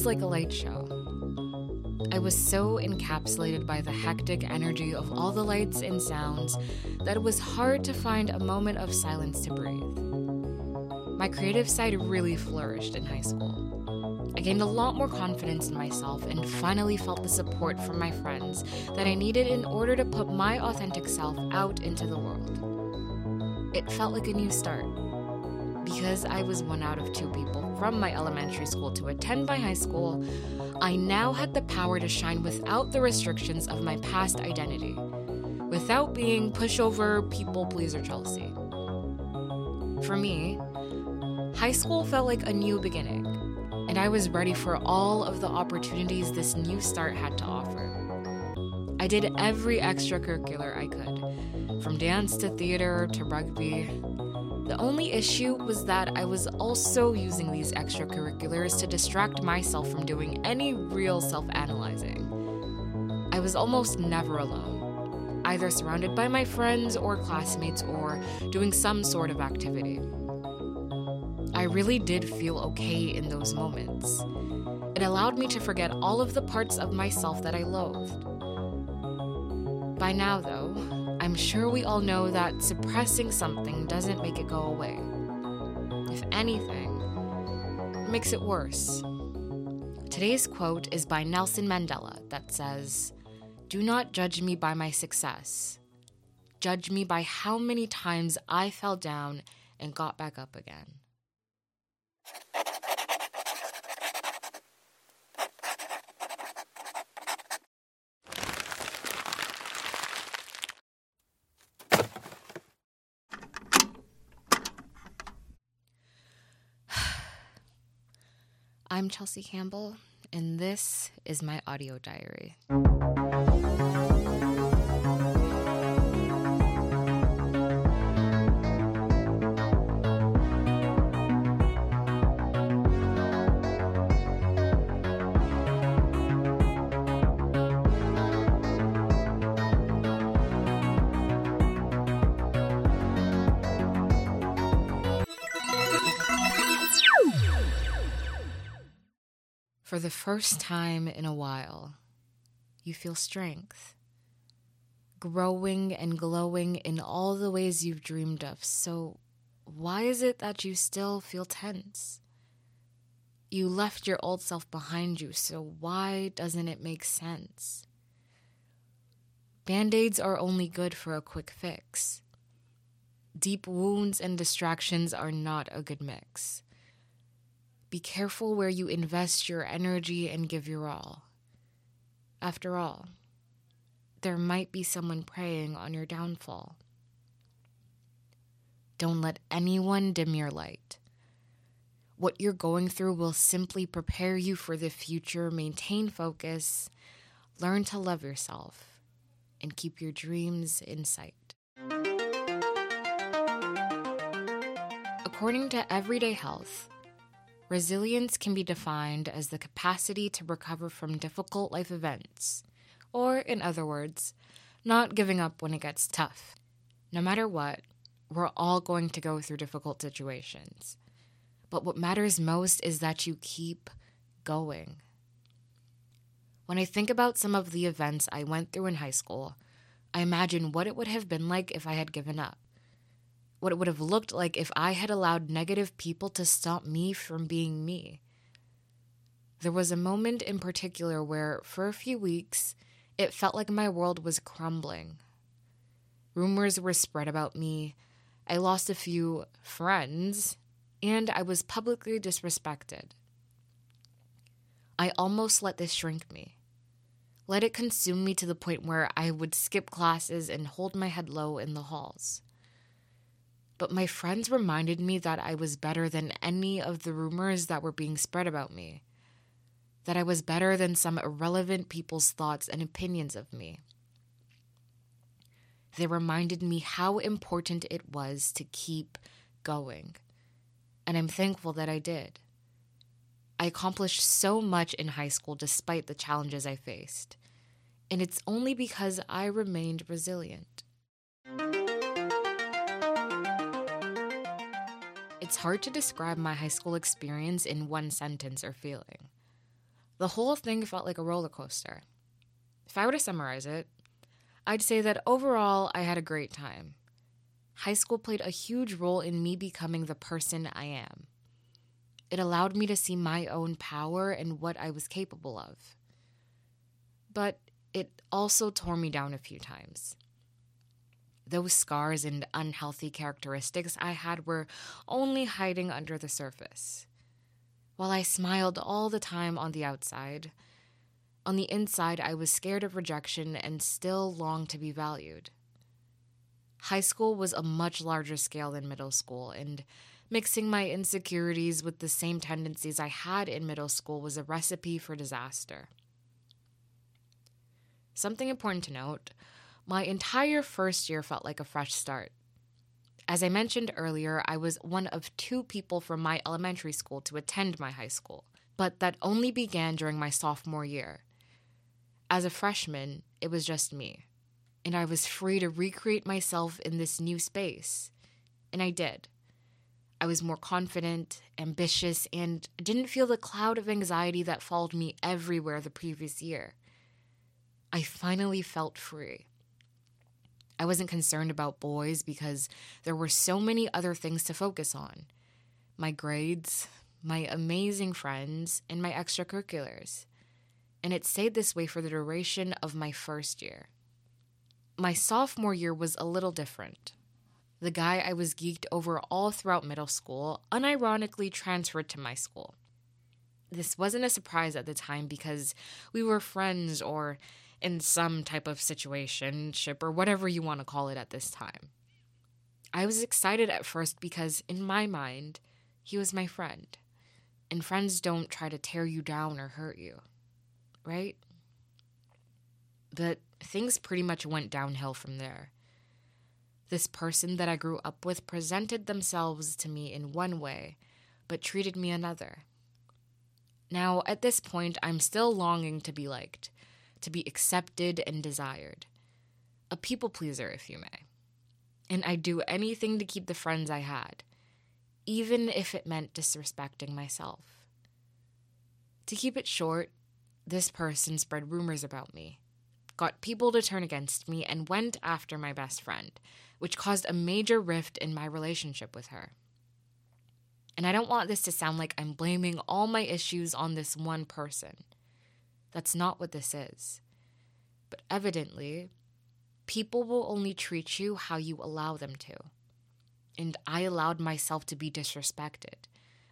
was like a light show. I was so encapsulated by the hectic energy of all the lights and sounds that it was hard to find a moment of silence to breathe. My creative side really flourished in high school. I gained a lot more confidence in myself and finally felt the support from my friends that I needed in order to put my authentic self out into the world. It felt like a new start because I was one out of two people from my elementary school to attend my high school, I now had the power to shine without the restrictions of my past identity, without being pushover, people pleaser Chelsea. For me, high school felt like a new beginning, and I was ready for all of the opportunities this new start had to offer. I did every extracurricular I could, from dance to theater to rugby, the only issue was that I was also using these extracurriculars to distract myself from doing any real self analyzing. I was almost never alone, either surrounded by my friends or classmates or doing some sort of activity. I really did feel okay in those moments. It allowed me to forget all of the parts of myself that I loathed. By now, though, I'm sure we all know that suppressing something doesn't make it go away. If anything, it makes it worse. Today's quote is by Nelson Mandela that says, Do not judge me by my success. Judge me by how many times I fell down and got back up again. I'm Chelsea Campbell, and this is my audio diary. For the first time in a while, you feel strength, growing and glowing in all the ways you've dreamed of. So, why is it that you still feel tense? You left your old self behind you, so why doesn't it make sense? Band aids are only good for a quick fix. Deep wounds and distractions are not a good mix. Be careful where you invest your energy and give your all. After all, there might be someone preying on your downfall. Don't let anyone dim your light. What you're going through will simply prepare you for the future. Maintain focus, learn to love yourself, and keep your dreams in sight. According to Everyday Health, Resilience can be defined as the capacity to recover from difficult life events, or, in other words, not giving up when it gets tough. No matter what, we're all going to go through difficult situations. But what matters most is that you keep going. When I think about some of the events I went through in high school, I imagine what it would have been like if I had given up what it would have looked like if I had allowed negative people to stop me from being me. There was a moment in particular where, for a few weeks, it felt like my world was crumbling. Rumors were spread about me, I lost a few friends, and I was publicly disrespected. I almost let this shrink me. Let it consume me to the point where I would skip classes and hold my head low in the halls but my friends reminded me that I was better than any of the rumors that were being spread about me, that I was better than some irrelevant people's thoughts and opinions of me. They reminded me how important it was to keep going, and I'm thankful that I did. I accomplished so much in high school despite the challenges I faced, and it's only because I remained resilient. It's hard to describe my high school experience in one sentence or feeling. The whole thing felt like a roller coaster. If I were to summarize it, I'd say that overall I had a great time. High school played a huge role in me becoming the person I am. It allowed me to see my own power and what I was capable of. But it also tore me down a few times. Those scars and unhealthy characteristics I had were only hiding under the surface. While I smiled all the time on the outside, on the inside I was scared of rejection and still longed to be valued. High school was a much larger scale than middle school, and mixing my insecurities with the same tendencies I had in middle school was a recipe for disaster. Something important to note my entire first year felt like a fresh start. As I mentioned earlier, I was one of two people from my elementary school to attend my high school, but that only began during my sophomore year. As a freshman, it was just me, and I was free to recreate myself in this new space. And I did. I was more confident, ambitious, and didn't feel the cloud of anxiety that followed me everywhere the previous year. I finally felt free. I wasn't concerned about boys because there were so many other things to focus on my grades, my amazing friends, and my extracurriculars. And it stayed this way for the duration of my first year. My sophomore year was a little different. The guy I was geeked over all throughout middle school unironically transferred to my school. This wasn't a surprise at the time because we were friends or in some type of situation, ship, or whatever you want to call it at this time. I was excited at first because, in my mind, he was my friend. And friends don't try to tear you down or hurt you, right? But things pretty much went downhill from there. This person that I grew up with presented themselves to me in one way, but treated me another. Now, at this point, I'm still longing to be liked, to be accepted and desired. A people pleaser, if you may. And I'd do anything to keep the friends I had, even if it meant disrespecting myself. To keep it short, this person spread rumors about me, got people to turn against me, and went after my best friend, which caused a major rift in my relationship with her. And I don't want this to sound like I'm blaming all my issues on this one person. That's not what this is. But evidently, people will only treat you how you allow them to. And I allowed myself to be disrespected.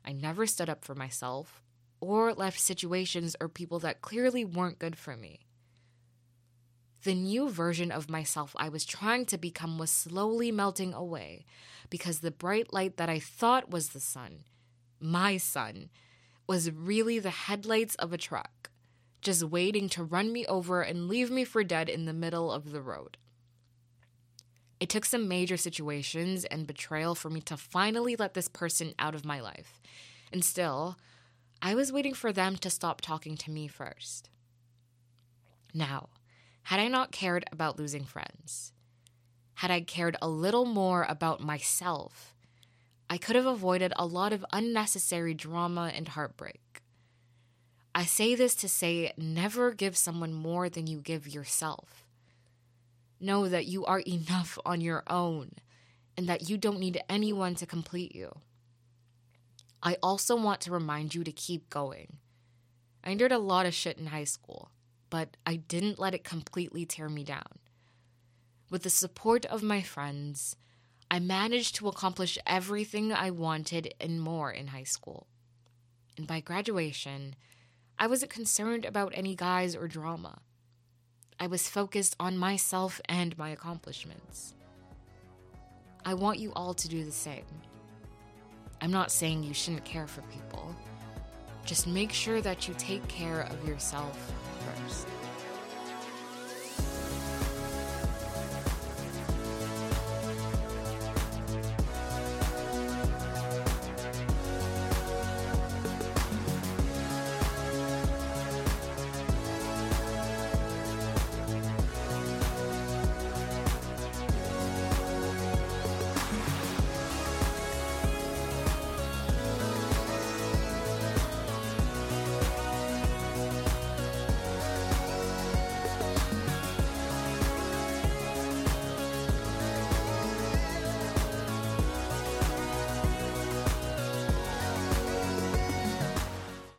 I never stood up for myself or left situations or people that clearly weren't good for me. The new version of myself I was trying to become was slowly melting away because the bright light that I thought was the sun, my sun, was really the headlights of a truck just waiting to run me over and leave me for dead in the middle of the road. It took some major situations and betrayal for me to finally let this person out of my life. And still, I was waiting for them to stop talking to me first. Now, had I not cared about losing friends, had I cared a little more about myself, I could have avoided a lot of unnecessary drama and heartbreak. I say this to say never give someone more than you give yourself. Know that you are enough on your own and that you don't need anyone to complete you. I also want to remind you to keep going. I endured a lot of shit in high school, but I didn't let it completely tear me down. With the support of my friends, I managed to accomplish everything I wanted and more in high school. And by graduation, I wasn't concerned about any guys or drama. I was focused on myself and my accomplishments. I want you all to do the same. I'm not saying you shouldn't care for people. Just make sure that you take care of yourself first.